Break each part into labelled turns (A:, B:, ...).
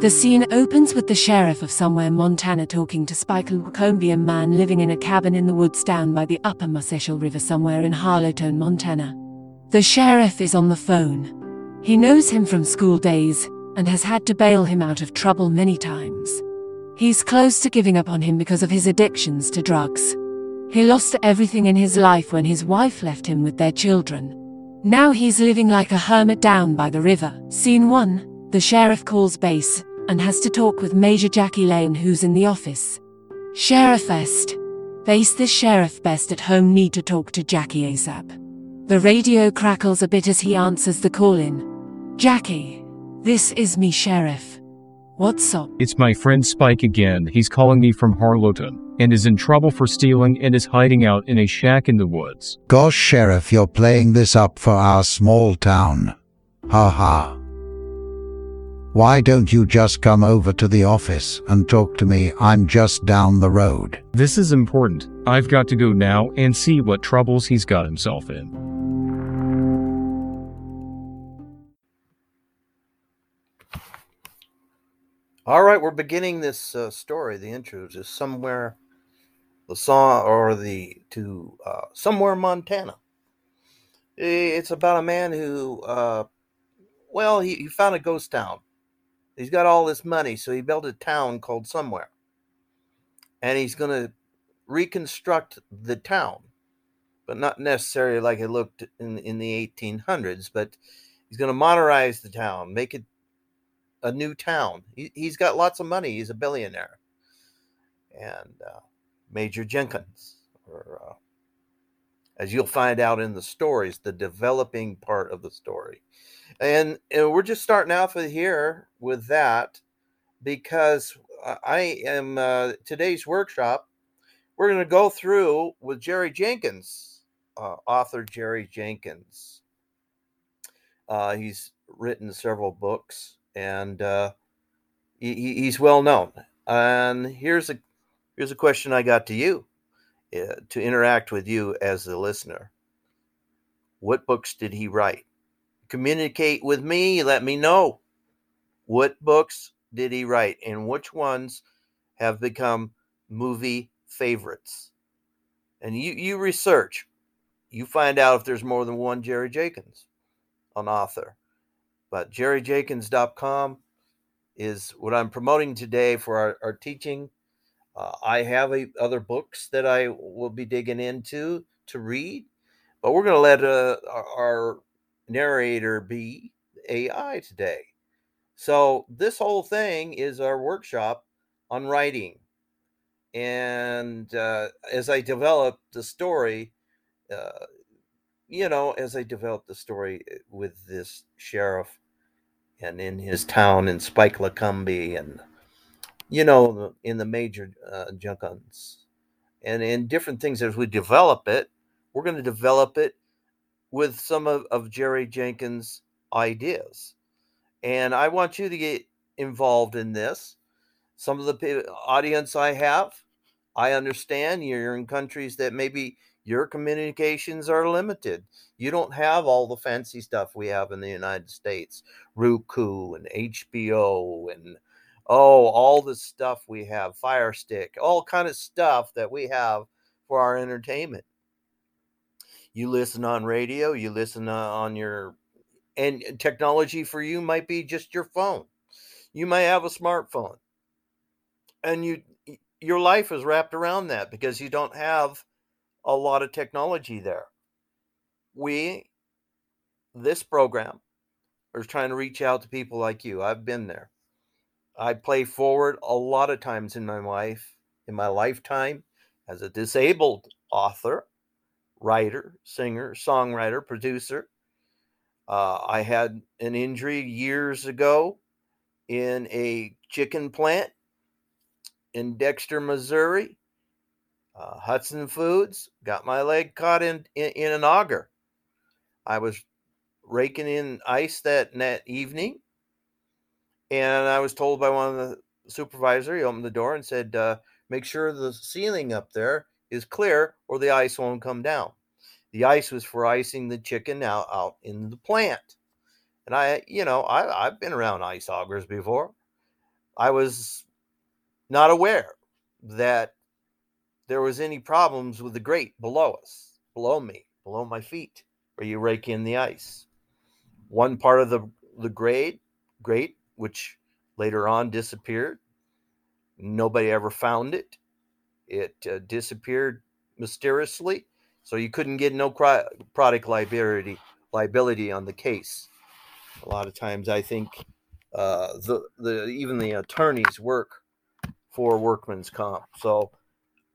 A: The scene opens with the sheriff of somewhere Montana talking to Spike, a Colombian man living in a cabin in the woods down by the upper Muskegon River somewhere in Harlowton, Montana. The sheriff is on the phone. He knows him from school days and has had to bail him out of trouble many times. He's close to giving up on him because of his addictions to drugs. He lost everything in his life when his wife left him with their children. Now he's living like a hermit down by the river. Scene 1 The sheriff calls base and has to talk with Major Jackie Lane, who's in the office. Sheriff Best. Base this sheriff best at home need to talk to Jackie ASAP. The radio crackles a bit as he answers the call in. Jackie. This is me, Sheriff. What's up?
B: It's my friend Spike again. He's calling me from Harlowton and is in trouble for stealing and is hiding out in a shack in the woods.
C: Gosh, Sheriff, you're playing this up for our small town. Ha ha. Why don't you just come over to the office and talk to me? I'm just down the road.
B: This is important. I've got to go now and see what troubles he's got himself in.
D: All right, we're beginning this uh, story. The intro is somewhere, the song or the to uh, somewhere Montana. It's about a man who, uh, well, he, he found a ghost town. He's got all this money, so he built a town called Somewhere, and he's going to reconstruct the town, but not necessarily like it looked in in the 1800s. But he's going to modernize the town, make it a new town. He, he's got lots of money. He's a billionaire. And uh, Major Jenkins, or uh, as you'll find out in the stories, the developing part of the story. And, and we're just starting off with here with that because I am uh, today's workshop. We're going to go through with Jerry Jenkins, uh, author Jerry Jenkins. Uh, he's written several books and uh, he, he's well known. And here's a here's a question I got to you uh, to interact with you as the listener. What books did he write? Communicate with me. Let me know. What books did he write, and which ones have become movie favorites? And you you research. You find out if there's more than one Jerry Jenkins, an author. But jerryjenkins.com is what I'm promoting today for our, our teaching. Uh, I have a, other books that I will be digging into to read, but we're going to let uh, our, our narrator be AI today. So, this whole thing is our workshop on writing. And uh, as I develop the story, uh, you know, as I develop the story uh, with this sheriff and in his town in Spike Lacombe and you know in the major uh, junkins and in different things as we develop it we're going to develop it with some of, of Jerry Jenkins ideas and I want you to get involved in this some of the audience I have I understand you're in countries that maybe your communications are limited. You don't have all the fancy stuff we have in the United States, Roku and HBO and oh, all the stuff we have, Fire Stick, all kind of stuff that we have for our entertainment. You listen on radio, you listen uh, on your and technology for you might be just your phone. You may have a smartphone. And you your life is wrapped around that because you don't have a lot of technology there. We, this program, are trying to reach out to people like you. I've been there. I play forward a lot of times in my life, in my lifetime, as a disabled author, writer, singer, songwriter, producer. Uh, I had an injury years ago in a chicken plant in Dexter, Missouri uh, Hudson Foods got my leg caught in, in, in an auger. I was raking in ice that, that evening, and I was told by one of the supervisor. He opened the door and said, uh, "Make sure the ceiling up there is clear, or the ice won't come down." The ice was for icing the chicken out out in the plant, and I, you know, I I've been around ice augers before. I was not aware that there was any problems with the grate below us, below me, below my feet, where you rake in the ice. One part of the the grate, grate, which later on disappeared. Nobody ever found it. It uh, disappeared mysteriously, so you couldn't get no cri- product liability liability on the case. A lot of times, I think uh, the the even the attorneys work for workman's comp. So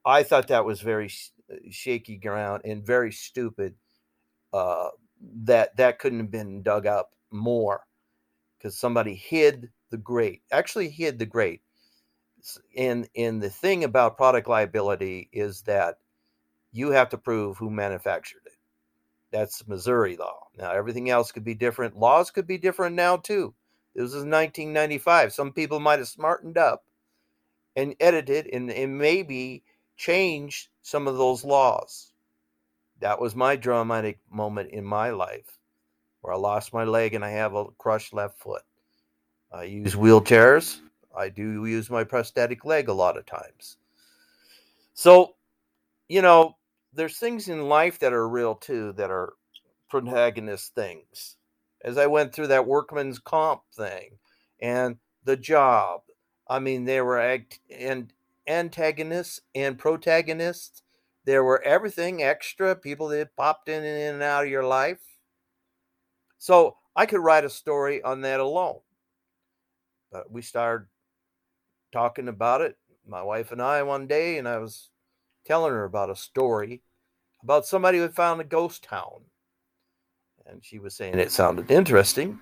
D: I thought that was very sh- shaky ground and very stupid. Uh, that that couldn't have been dug up more because somebody hid the grate. Actually, hid the grate. And and the thing about product liability is that you have to prove who manufactured it. That's Missouri law. Now everything else could be different. Laws could be different now too. This is 1995. Some people might have smartened up and edited and, and maybe changed some of those laws. That was my dramatic moment in my life where I lost my leg and I have a crushed left foot. I use wheelchairs. I do use my prosthetic leg a lot of times. So, you know, there's things in life that are real too that are protagonist things as I went through that workman's comp thing and the job. I mean, there were act- and antagonists and protagonists. There were everything extra, people that popped in and out of your life. So I could write a story on that alone. But we started talking about it, my wife and I, one day, and I was telling her about a story about somebody who found a ghost town and she was saying it sounded interesting.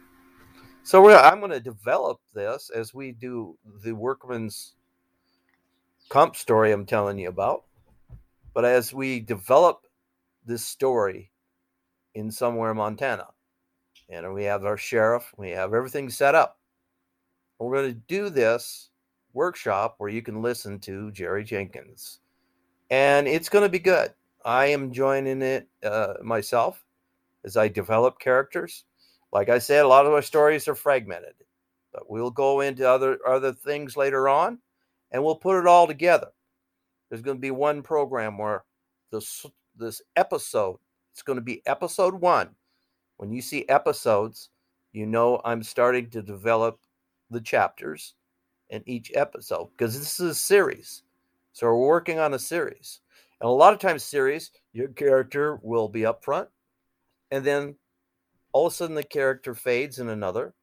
D: So I'm going to develop this as we do the workman's comp story I'm telling you about. But as we develop this story in somewhere Montana, and we have our sheriff, we have everything set up. We're going to do this workshop where you can listen to Jerry Jenkins, and it's going to be good. I am joining it uh, myself as I develop characters. Like I said, a lot of our stories are fragmented, but we'll go into other other things later on, and we'll put it all together. There's going to be one program where this this episode it's going to be episode one. When you see episodes, you know I'm starting to develop the chapters in each episode because this is a series. So we're working on a series. And a lot of times, series, your character will be up front and then all of a sudden the character fades in another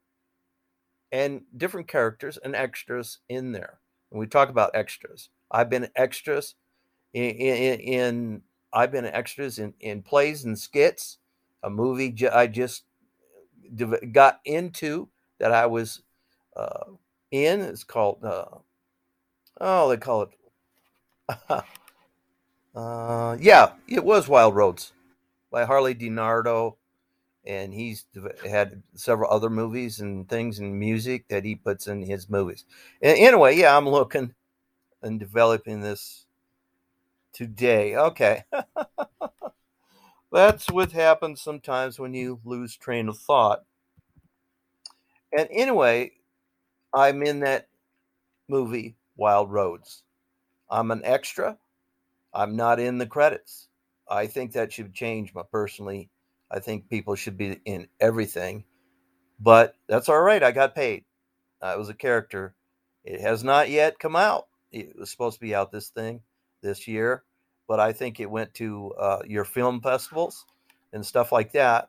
D: and different characters and extras in there and we talk about extras i've been extras in, in, in i've been extras in, in plays and skits a movie i just got into that i was uh, in it's called uh, oh they call it uh, yeah it was wild roads by Harley DiNardo, and he's had several other movies and things and music that he puts in his movies. And anyway, yeah, I'm looking and developing this today. Okay. That's what happens sometimes when you lose train of thought. And anyway, I'm in that movie, Wild Roads. I'm an extra. I'm not in the credits. I think that should change. But personally, I think people should be in everything. But that's all right. I got paid. I was a character. It has not yet come out. It was supposed to be out this thing this year, but I think it went to uh, your film festivals and stuff like that,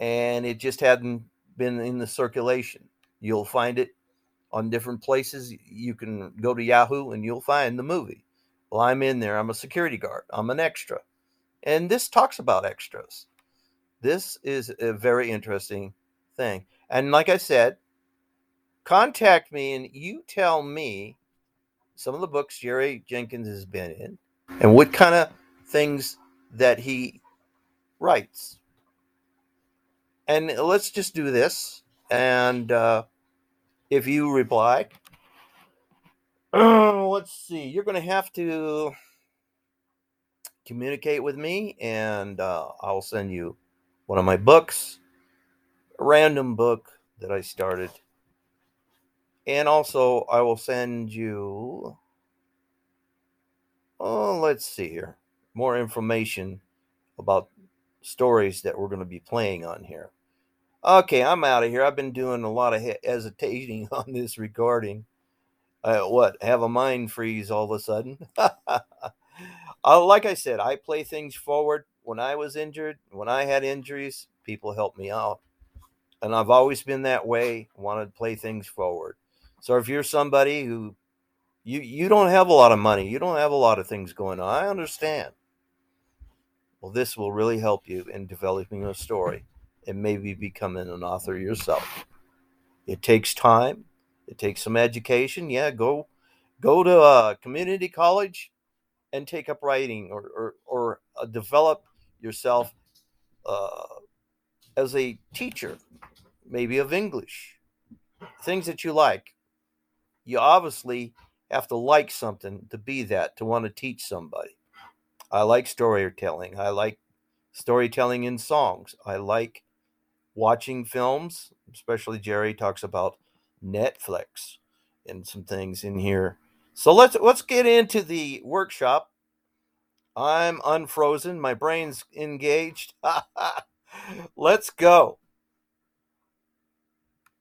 D: and it just hadn't been in the circulation. You'll find it on different places. You can go to Yahoo and you'll find the movie. Well, I'm in there. I'm a security guard. I'm an extra. And this talks about extras. This is a very interesting thing. And like I said, contact me and you tell me some of the books Jerry Jenkins has been in and what kind of things that he writes. And let's just do this. And uh, if you reply, uh, let's see, you're going to have to communicate with me, and uh, I'll send you one of my books, a random book that I started. And also, I will send you. Oh, let's see here. More information about stories that we're going to be playing on here. Okay, I'm out of here. I've been doing a lot of hesitating on this recording. Uh, what? Have a mind freeze all of a sudden? uh, like I said, I play things forward. When I was injured, when I had injuries, people helped me out. And I've always been that way, wanted to play things forward. So if you're somebody who you you don't have a lot of money, you don't have a lot of things going on, I understand. Well, this will really help you in developing a story and maybe becoming an author yourself. It takes time. It takes some education. Yeah, go go to a community college and take up writing or or, or uh, develop yourself uh, as a teacher, maybe of English, things that you like. You obviously have to like something to be that, to want to teach somebody. I like storytelling. I like storytelling in songs. I like watching films, especially Jerry talks about Netflix and some things in here. So let's let's get into the workshop. I'm unfrozen, my brain's engaged. let's go.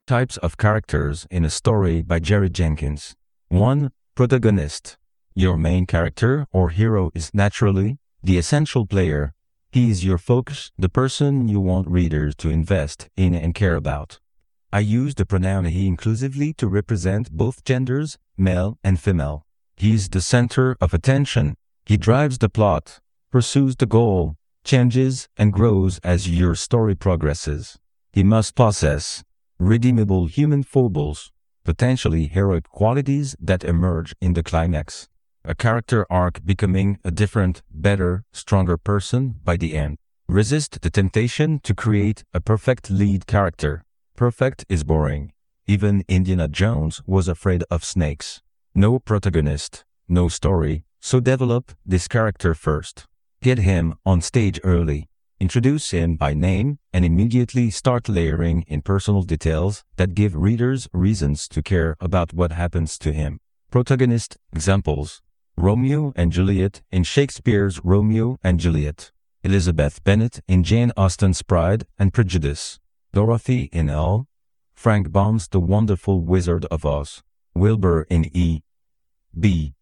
E: Types of characters in a story by Jerry Jenkins. 1. Protagonist. Your main character or hero is naturally the essential player. He is your focus, the person you want readers to invest in and care about. I use the pronoun he inclusively to represent both genders, male and female. He is the center of attention. He drives the plot, pursues the goal, changes and grows as your story progresses. He must possess redeemable human foibles, potentially heroic qualities that emerge in the climax a character arc becoming a different, better, stronger person by the end. Resist the temptation to create a perfect lead character. Perfect is boring. Even Indiana Jones was afraid of snakes. No protagonist, no story, so develop this character first. Get him on stage early. Introduce him by name and immediately start layering in personal details that give readers reasons to care about what happens to him. Protagonist examples Romeo and Juliet in Shakespeare's Romeo and Juliet, Elizabeth Bennet in Jane Austen's Pride and Prejudice, Dorothy in L. Frank Baum's The Wonderful Wizard of Oz, Wilbur in E. B.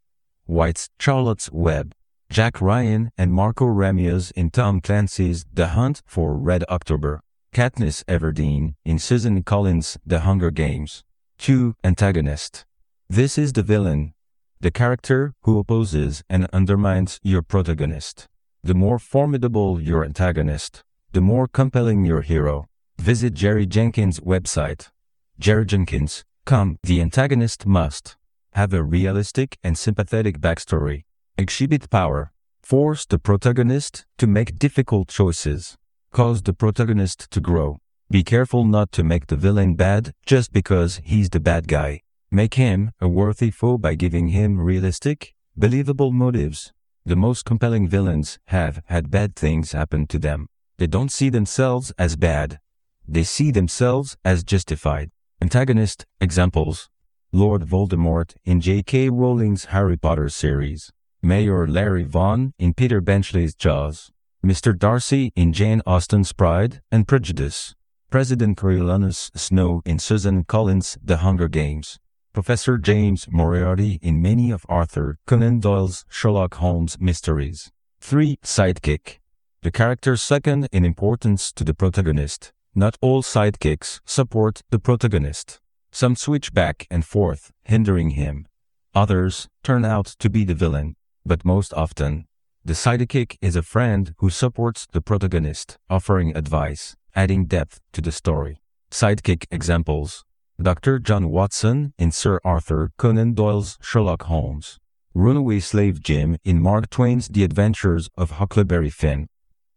E: White's Charlotte's Web, Jack Ryan and Marko Ramius in Tom Clancy's The Hunt for Red October, Katniss Everdeen in Susan Collins' The Hunger Games. 2. Antagonist. This is the villain, the character who opposes and undermines your protagonist. The more formidable your antagonist, the more compelling your hero. Visit Jerry Jenkins' website. Jerry Jenkins, come. The antagonist must have a realistic and sympathetic backstory, exhibit power, force the protagonist to make difficult choices, cause the protagonist to grow. Be careful not to make the villain bad just because he's the bad guy. Make him a worthy foe by giving him realistic, believable motives. The most compelling villains have had bad things happen to them. They don't see themselves as bad. They see themselves as justified. Antagonist examples Lord Voldemort in J.K. Rowling's Harry Potter series, Mayor Larry Vaughn in Peter Benchley's Jaws, Mr. Darcy in Jane Austen's Pride and Prejudice, President Coriolanus Snow in Susan Collins' The Hunger Games, Professor James Moriarty in many of Arthur Conan Doyle's Sherlock Holmes mysteries. 3. Sidekick. The character second in importance to the protagonist. Not all sidekicks support the protagonist. Some switch back and forth, hindering him. Others turn out to be the villain. But most often, the sidekick is a friend who supports the protagonist, offering advice, adding depth to the story. Sidekick examples Dr. John Watson in Sir Arthur Conan Doyle's Sherlock Holmes, Runaway Slave Jim in Mark Twain's The Adventures of Huckleberry Finn,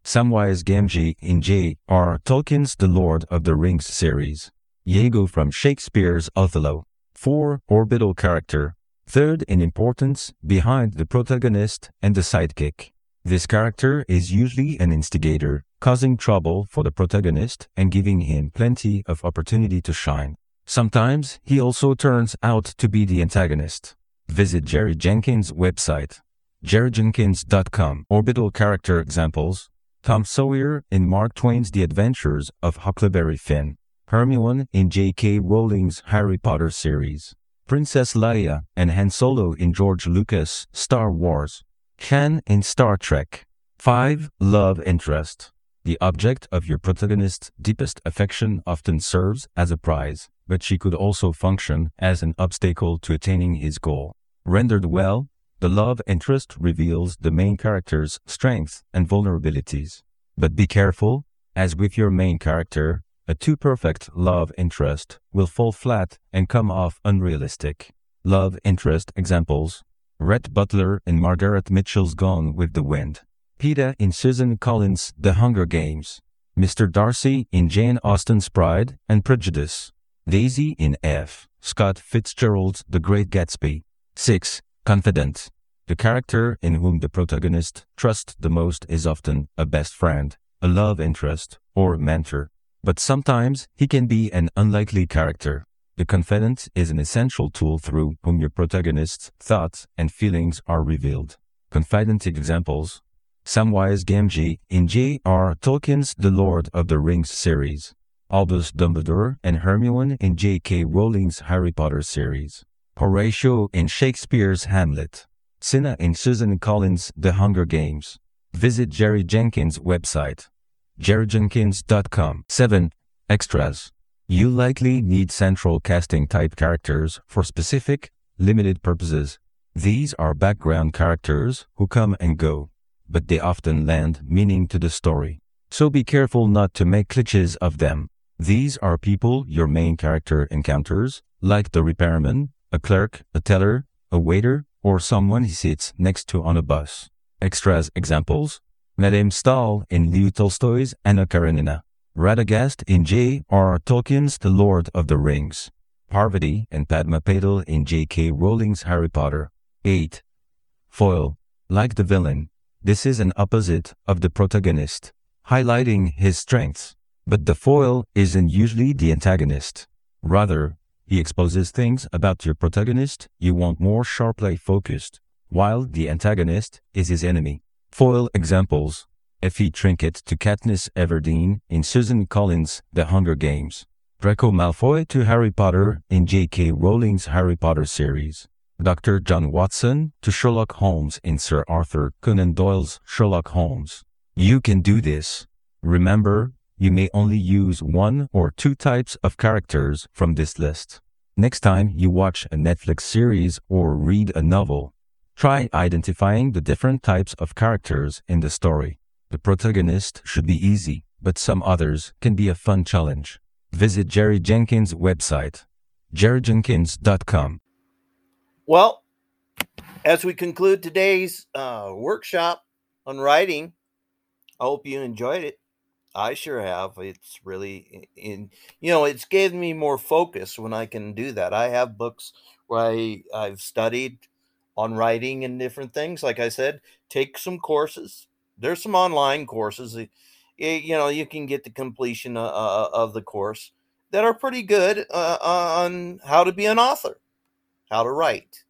E: Samwise Gamgee in J.R. Tolkien's The Lord of the Rings series, Iago from Shakespeare's Othello. 4. Orbital character. Third in importance, behind the protagonist and the sidekick. This character is usually an instigator, causing trouble for the protagonist and giving him plenty of opportunity to shine. Sometimes he also turns out to be the antagonist. Visit Jerry Jenkins' website, jerryjenkins.com. Orbital character examples Tom Sawyer in Mark Twain's The Adventures of Huckleberry Finn, Hermione in J.K. Rowling's Harry Potter series, Princess Leia and Han Solo in George Lucas' Star Wars, Han in Star Trek. 5. Love interest. The object of your protagonist's deepest affection often serves as a prize, but she could also function as an obstacle to attaining his goal. Rendered well, the love interest reveals the main character's strengths and vulnerabilities. But be careful, as with your main character, a too perfect love interest will fall flat and come off unrealistic. Love interest examples Rhett Butler in Margaret Mitchell's Gone with the Wind. Peeta in Susan Collins' The Hunger Games, Mr. Darcy in Jane Austen's Pride and Prejudice, Daisy in F. Scott Fitzgerald's The Great Gatsby. 6. Confidant. The character in whom the protagonist trusts the most is often a best friend, a love interest, or a mentor. But sometimes he can be an unlikely character. The confidant is an essential tool through whom your protagonist's thoughts and feelings are revealed. Confidant examples Samwise Gamgee in J.R. Tolkien's The Lord of the Rings series, Albus Dumbledore and Hermione in J.K. Rowling's Harry Potter series, Horatio in Shakespeare's Hamlet, Cinna in Susan Collins' The Hunger Games. Visit Jerry Jenkins' website, jerryjenkins.com. 7. Extras. You likely need central casting type characters for specific, limited purposes. These are background characters who come and go but they often lend meaning to the story. So be careful not to make cliches of them. These are people your main character encounters, like the repairman, a clerk, a teller, a waiter, or someone he sits next to on a bus. Extras examples Madame Stahl in Leo Tolstoy's Anna Karenina, Radagast in J.R. Tolkien's The Lord of the Rings, Parvati and Padma Patil in J.K. Rowling's Harry Potter. 8. Foil. Like the villain, this is an opposite of the protagonist, highlighting his strengths. But the foil isn't usually the antagonist. Rather, he exposes things about your protagonist you want more sharply focused, while the antagonist is his enemy. Foil examples Effie Trinket to Katniss Everdeen in Susan Collins' The Hunger Games. Draco Malfoy to Harry Potter in J.K. Rowling's Harry Potter series. Dr. John Watson to Sherlock Holmes in Sir Arthur Conan Doyle's Sherlock Holmes. You can do this. Remember, you may only use one or two types of characters from this list. Next time you watch a Netflix series or read a novel, try identifying the different types of characters in the story. The protagonist should be easy, but some others can be a fun challenge. Visit Jerry Jenkins' website, jerryjenkins.com.
D: Well, as we conclude today's uh, workshop on writing, I hope you enjoyed it. I sure have. It's really in you know, it's given me more focus when I can do that. I have books where I, I've studied on writing and different things. Like I said, take some courses. There's some online courses. You know, you can get the completion uh, uh, of the course that are pretty good uh, on how to be an author how to write,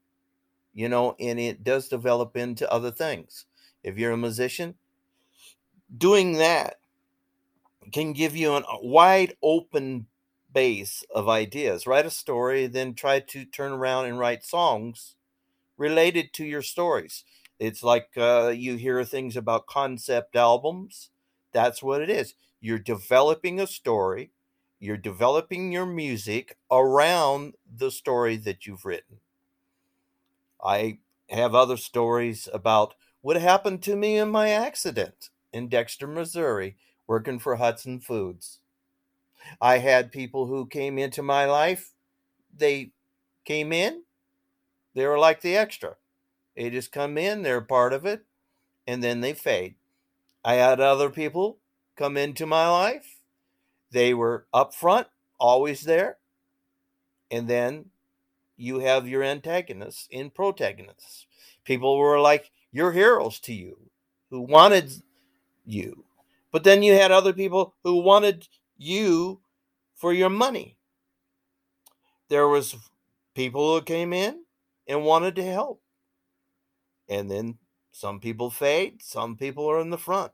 D: you know, and it does develop into other things. If you're a musician, doing that can give you a wide open base of ideas. Write a story, then try to turn around and write songs related to your stories. It's like uh, you hear things about concept albums. That's what it is. You're developing a story you're developing your music around the story that you've written. I have other stories about what happened to me in my accident in Dexter, Missouri, working for Hudson Foods. I had people who came into my life, they came in, they were like the extra. They just come in, they're part of it, and then they fade. I had other people come into my life they were up front, always there. And then you have your antagonists and protagonists. People were like your heroes to you, who wanted you. But then you had other people who wanted you for your money. there was people who came in and wanted to help. And then some people fade, some people are in the front.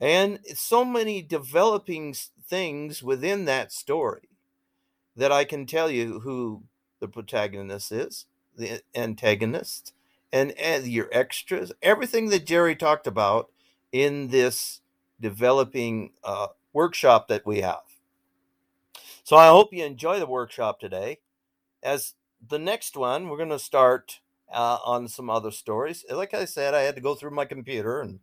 D: And so many developing things within that story that I can tell you who the protagonist is, the antagonist, and, and your extras, everything that Jerry talked about in this developing uh, workshop that we have. So I hope you enjoy the workshop today. As the next one, we're going to start uh, on some other stories. Like I said, I had to go through my computer and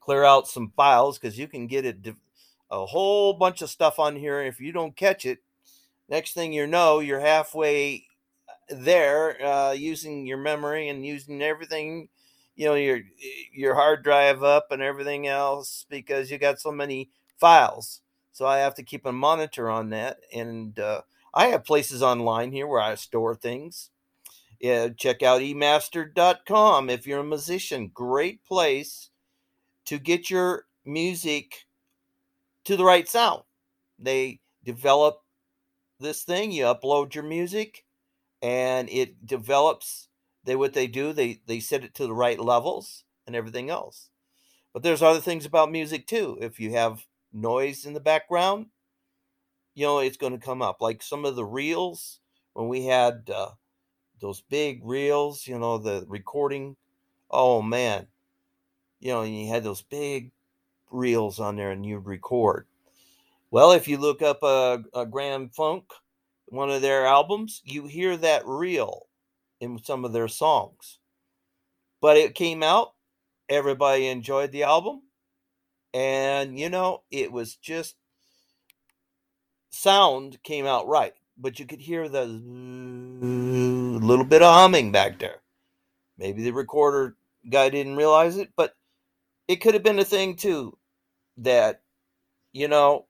D: clear out some files because you can get it a whole bunch of stuff on here. If you don't catch it, next thing you know, you're halfway there uh, using your memory and using everything, you know, your your hard drive up and everything else because you got so many files. So I have to keep a monitor on that, and uh, I have places online here where I store things. Yeah, check out emaster.com if you're a musician. Great place to get your music to the right sound. They develop this thing, you upload your music, and it develops they what they do, they they set it to the right levels and everything else. But there's other things about music too. If you have noise in the background, you know, it's going to come up. Like some of the reels when we had uh, those big reels, you know, the recording. Oh man, you know, and you had those big reels on there and you'd record. Well, if you look up a, a Grand Funk, one of their albums, you hear that reel in some of their songs. But it came out, everybody enjoyed the album, and you know, it was just sound came out right, but you could hear the little bit of humming back there. Maybe the recorder guy didn't realize it, but it could have been a thing too that you know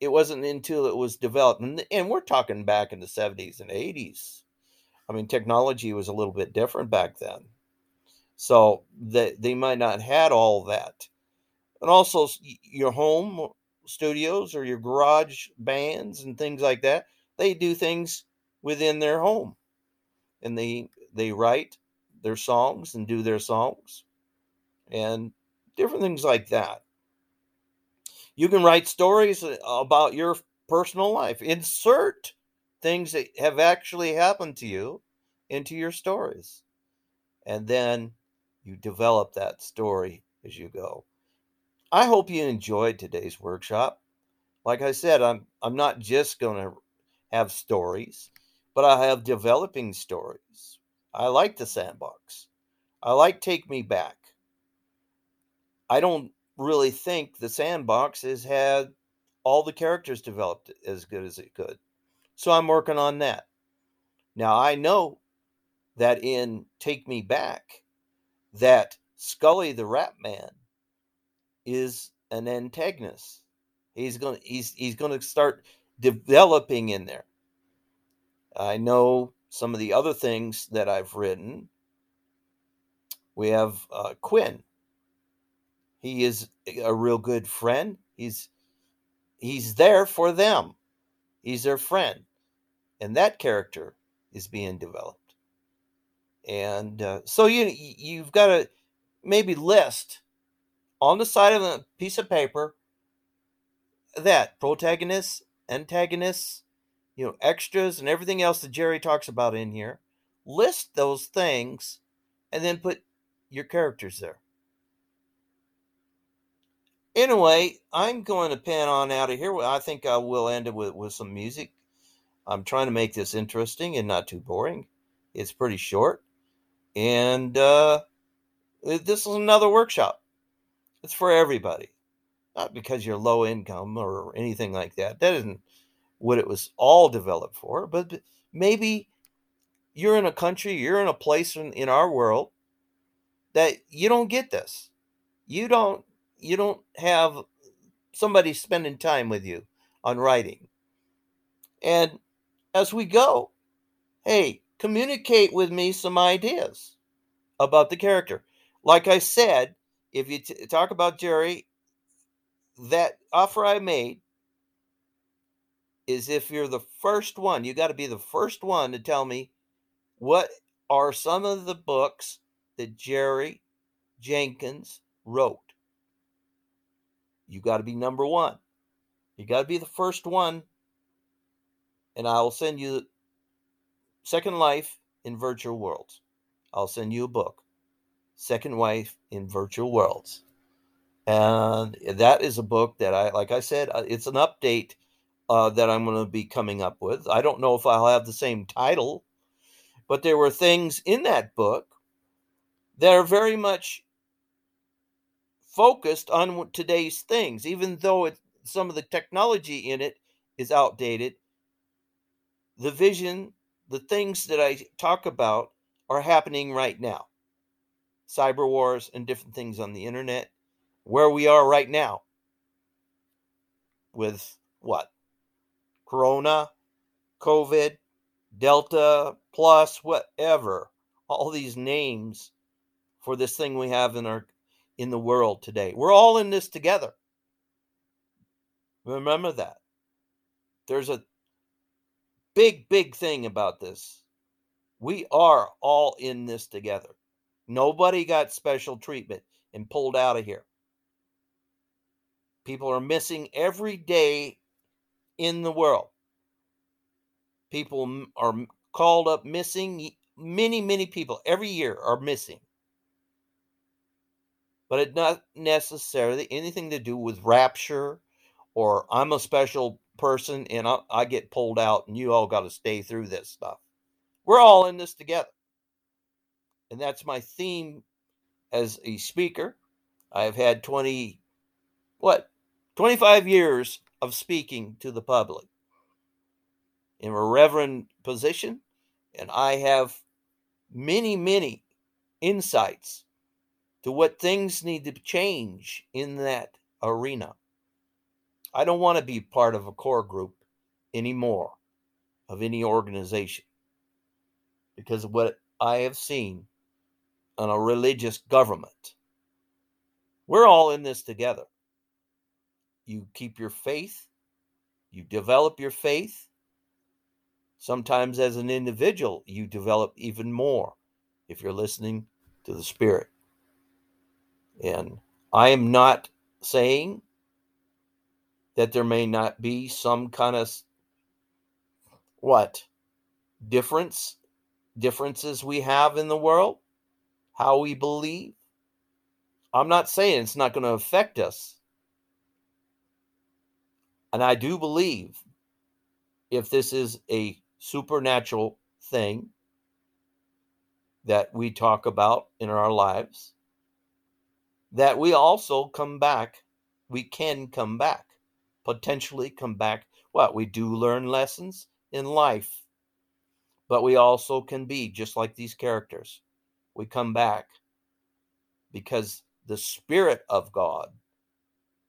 D: it wasn't until it was developed, and, and we're talking back in the 70s and 80s. I mean, technology was a little bit different back then. So that they might not had all that. And also your home studios or your garage bands and things like that, they do things within their home. And they they write their songs and do their songs and different things like that. You can write stories uh, about your personal life. Insert things that have actually happened to you into your stories. And then you develop that story as you go. I hope you enjoyed today's workshop. Like I said, I'm I'm not just going to have stories, but I have developing stories. I like the sandbox. I like Take Me Back. I don't really think the sandbox has had all the characters developed as good as it could. So I'm working on that. Now I know that in Take Me Back, that Scully the Rat Man is an antagonist. He's going to he's he's to start developing in there. I know some of the other things that I've written. We have uh, Quinn, he is a real good friend. He's he's there for them. He's their friend. And that character is being developed. And uh, so you you've got to maybe list on the side of a piece of paper that protagonists, antagonists, you know, extras and everything else that Jerry talks about in here. List those things and then put your characters there. Anyway, I'm going to pan on out of here. I think I will end it with, with some music. I'm trying to make this interesting and not too boring. It's pretty short. And uh, this is another workshop. It's for everybody. Not because you're low income or anything like that. That isn't what it was all developed for. But maybe you're in a country, you're in a place in, in our world that you don't get this. You don't you don't have somebody spending time with you on writing. And as we go, hey, communicate with me some ideas about the character. Like I said, if you t- talk about Jerry, that offer I made, is if you're the first one, you got to be the first one to tell me what are some of the books that Jerry Jenkins wrote. You got to be number one. You got to be the first one. And I will send you Second Life in Virtual Worlds. I'll send you a book, Second Life in Virtual Worlds. And that is a book that I, like I said, uh, it's an update uh, that I'm going to be coming up with. I don't know if I'll have the same title, but there were things in that book that are very much focused on today's things, even though it, some of the technology in it is outdated. The vision, the things that I talk about are happening right now. Cyber wars and different things on the internet, where we are right now with what? Corona, COVID, Delta Plus, whatever. All these names for this thing we have in our in the world today. We're all in this together. Remember that. There's a big, big thing about this. We are all in this together. Nobody got special treatment and pulled out of here. People are missing every day in the world. People are called up missing. Many, many people every year are missing but it not necessarily anything to do with rapture or I'm a special person and I, I get pulled out and you all got to stay through this stuff. We're all in this together. And that's my theme as a speaker. I've had 20, what, 25 years of speaking to the public in a reverend position. And I have many, many insights to what things need to change in that arena. I don't want to be part of a core group anymore of any organization because of what I have seen on a religious government. We're all in this together. You keep your faith, you develop your faith. Sometimes, as an individual, you develop even more if you're listening to the Spirit. And I am not saying that there may not be some kind of what difference differences we have in the world, how we believe. I'm not saying it's not going to affect us. And I do believe if this is a supernatural thing that we talk about in our lives, that we also come back. We can come back, potentially come back. What? We do learn lessons in life, but we also can be just like these characters. We come back because the Spirit of God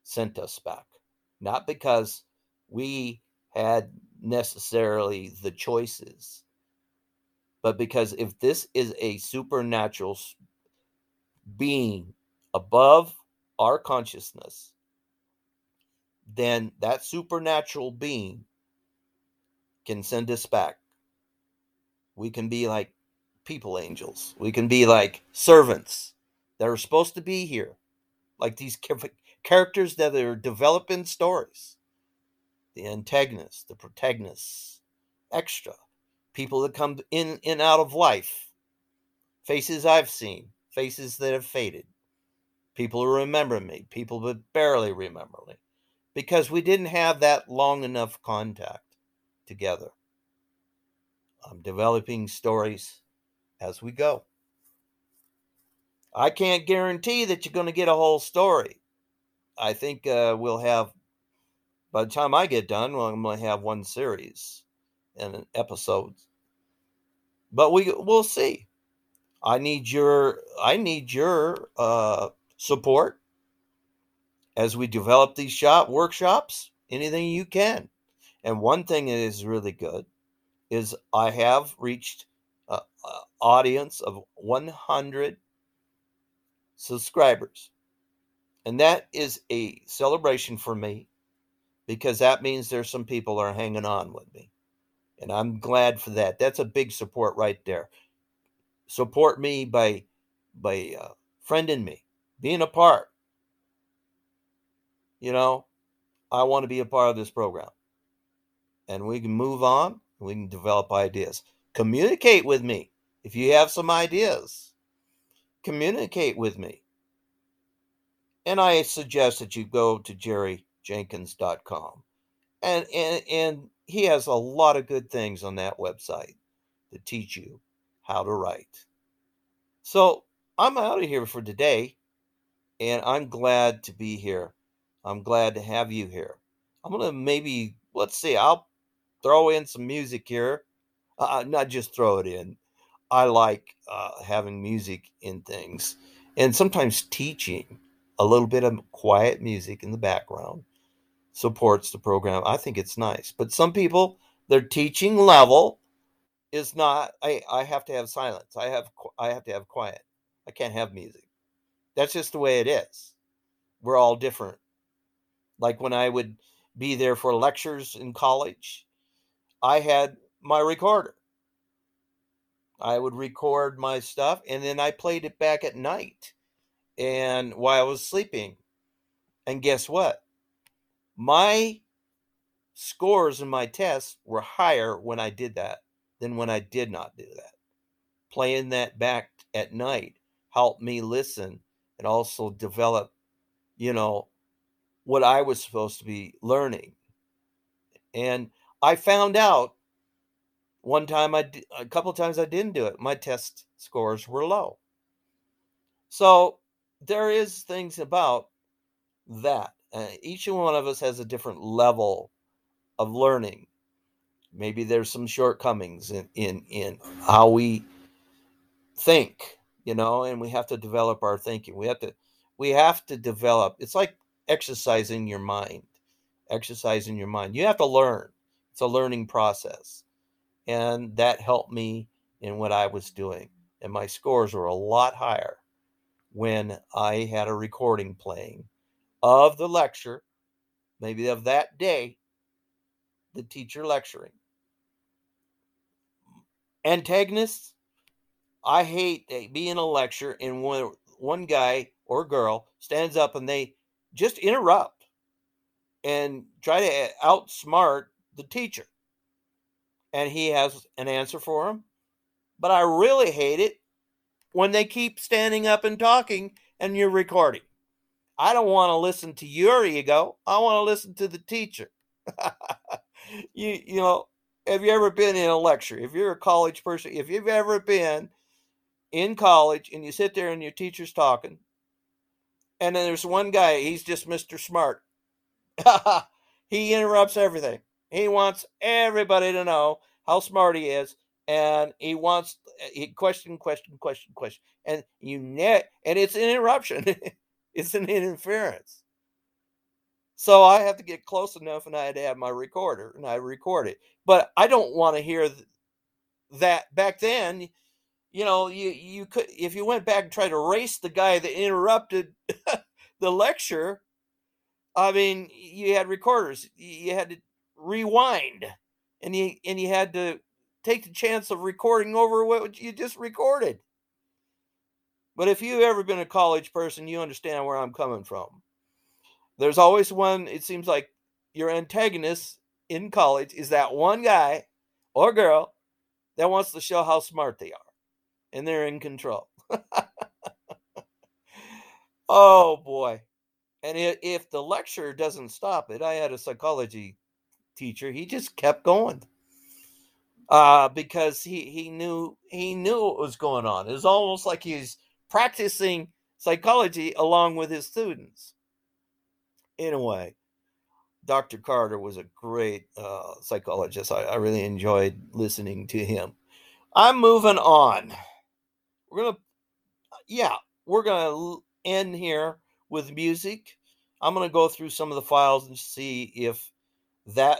D: sent us back, not because we had necessarily the choices, but because if this is a supernatural being above our consciousness, then that supernatural being can send us back. We can be like people angels. We can be like servants that are supposed to be here, like these characters that are developing stories. The antagonists, the protagonists, extra people that come in and out of life, faces I've seen, faces that have faded people who remember me, people who barely remember me, because we didn't have that long enough contact together. I'm developing stories as we go. I can't guarantee that you're going to get a whole story. I think uh, we'll have, by the time I get done, well, I'm going to have one series and episodes. But we we'll see. I need your I need your uh, support as we develop these shop workshops anything you can and one thing that is really good is i have reached an audience of 100 subscribers and that is a celebration for me because that means there's some people are hanging on with me. And I'm glad for that. That's a big support right there. Support me by by uh, friending me, being a part. You know, I want to be a part of this program. And we can move on, we can develop ideas. Communicate with me if you have some ideas. Communicate with me. And I suggest that you go to jerryjenkins.com. And, and, and he has a lot of good things on that website to teach you how to write. So I'm out of here for today, and I'm glad to be here. I'm glad to have you here. I'm going to maybe, let's see, I'll throw in some music here. Uh, uh, not just throw it in. I like uh, having music in things and sometimes teaching a little bit of quiet music in the background supports the program. I think it's nice. But some people, their teaching level is not I, I have to have silence. I have I have to have quiet. I can't have music. That's just the way it is. We're all different. Like when I would be there for lectures in college, I had my recorder. I would record my stuff and then I played it back at night and while I was sleeping. And guess what? My scores in my tests were higher when I did that than when I did not do that. Playing that back at night helped me listen and also develop, you know, what I was supposed to be learning. And I found out one time I a couple times I didn't do it. My test scores were low. So there is things about that. Uh, each one of us has a different level of learning. Maybe there's some shortcomings in in in how we think, you know, and we have to develop our thinking. We have to we have to develop. It's like exercising your mind. Exercising your mind. You have to learn. It's a learning process. And that helped me in what I was doing. And my scores were a lot higher when I had a recording playing of the lecture, maybe of that day, the teacher lecturing. Antagonists, I hate being a lecture and when one guy or girl stands up and they just interrupt and try to eh, outsmart the teacher. And he has an answer for him. But I really hate it when they keep standing up and talking and you're recording. I don't want to listen to your ego. I want to listen to the teacher. you you know, have you ever been in a lecture? If you're a college person, if you've ever been in college and you sit there and your teacher's talking, and then there's one guy, he's just Mr. Smart. he interrupts everything. He wants everybody to know how smart he is and he wants eh, he question, question, question, question, and you net, and it's an interruption. it's an interference. So I have to get close enough, and I had to have my recorder, and I record it. But I don't want to hear that. Back then, you know, you you could if you went back and tried to race the guy that interrupted the lecture. I mean, you had recorders. You had to rewind, and you and you had to take the chance of recording over what you just recorded. But if you've ever been a college person, you understand where I'm coming from. There's always one, it seems like your antagonist in college is that one guy or girl that wants to show how smart they are and they're in control. oh boy. And if the lecture doesn't stop it, I had a psychology teacher, he just kept going uh, because he he knew he knew what was going on. It was almost like he's practicing psychology along with his students. In a way, Dr. Carter was a great uh, psychologist. I, I really enjoyed listening to him. I'm moving on. We're gonna, yeah, we're gonna end here with music. I'm gonna go through some of the files and see if that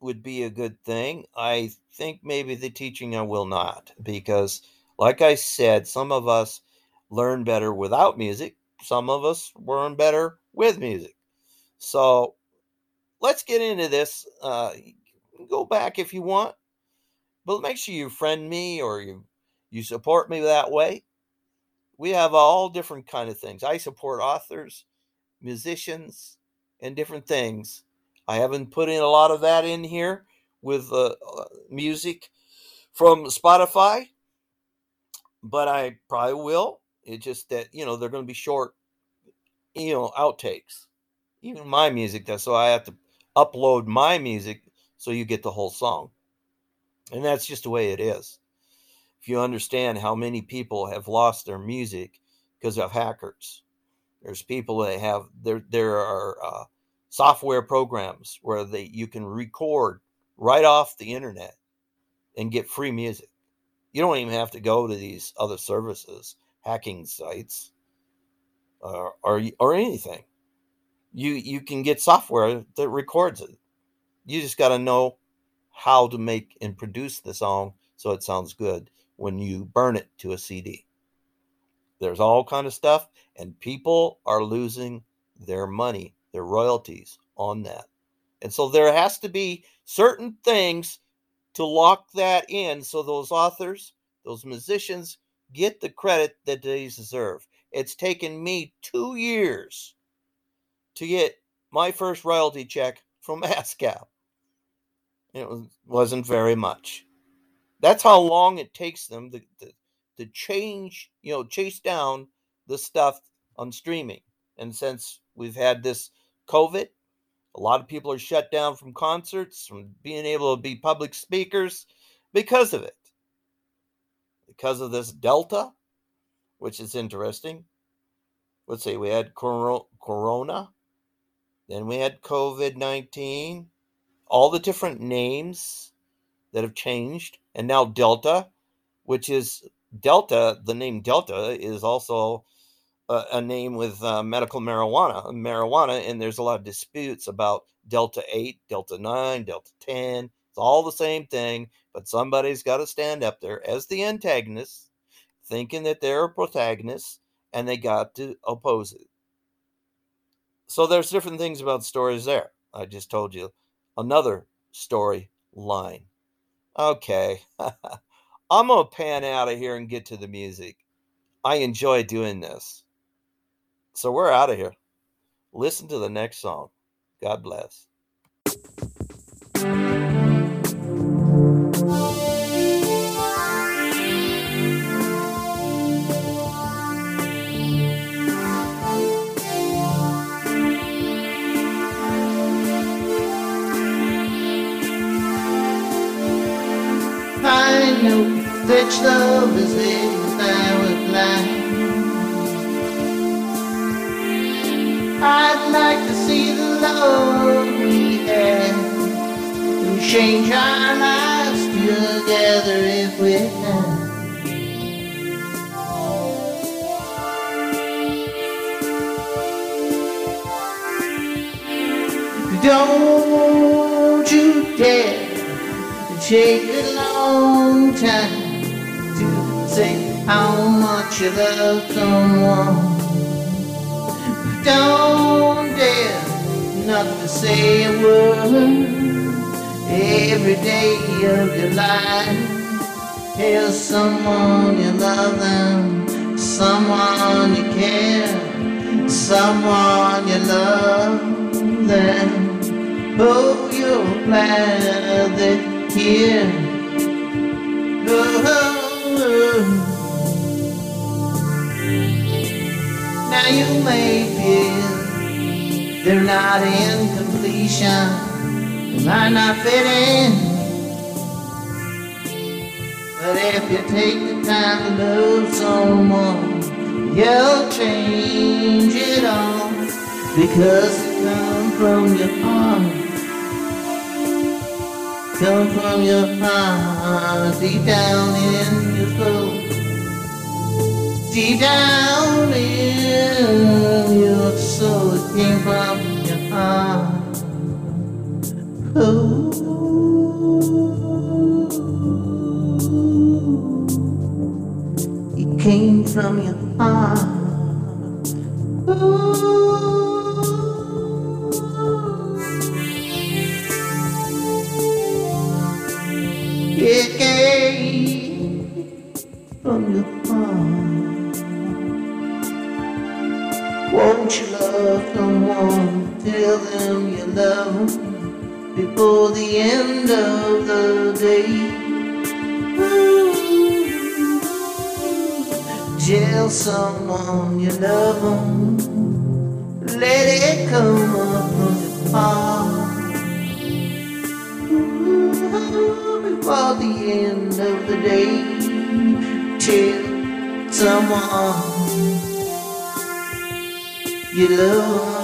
D: would be a good thing. I think maybe the teaching I will not, because, like I said, some of us learn better without music, some of us learn better with music. So let's get into this. Uh, go back if you want, but make sure you friend me or you you support me that way. We have all different kind of things. I support authors, musicians, and different things. I haven't put in a lot of that in here with uh, uh music from Spotify, but I probably will. It's just that you know they're going to be short, you know, outtakes. Even my music, that's so I have to upload my music so you get the whole song, and that's just the way it is. If you understand how many people have lost their music because of hackers, there's people that have there. There are uh, software programs where they you can record right off the internet and get free music. You don't even have to go to these other services, hacking sites, uh, or or anything. You you can get software that records it. You just got to know how to make and produce the song so it sounds good when you burn it to a CD. There's all kind of stuff, and people are losing their money, their royalties on that. And so there has to be certain things to lock that in so those authors, those musicians get the credit that they deserve. It's taken me two years to get my first royalty check from ASCAP. It was, wasn't very much. That's how long it takes them to, to, to change, you know, chase down the stuff on streaming. And since we've had this COVID, a lot of people are shut down from concerts, from being able to be public speakers because of it. Because of this Delta, which is interesting. Let's see, we had Corona, then we had COVID 19, all the different names that have changed, and now Delta, which is Delta, the name Delta is also a, a name with uh, medical marijuana, marijuana, and there's a lot of disputes about Delta 8, Delta 9, Delta 10. It's all the same thing, but somebody's got to stand up there as the antagonist, thinking that they're a protagonist, and they got to oppose it. So there's different things about stories there. I just told you another story line. Okay. I'm going to pan out of here and get to the music. I enjoy doing this. So we're out of here. Listen to the next song. God bless.
F: That love is there, I would lie. I'd like to see the love we had and change our lives together if we can. Don't you dare take a long time how much you love someone don't dare not to say a word every day of your life. Tell someone you love them, someone you care, someone you love them. Oh, you're glad they're here. Oh, Now you may feel they're not in completion, they might not fit in. But if you take the time to love someone, you'll change it all because it comes from your heart. Come from your heart, deep down in your soul deep down in your soul, it came from your heart. Oh. It came from your heart. Ooh. Them you love before the end of the day. jail someone you love. Let it come up from your heart. Before the end of the day. Tell someone you love.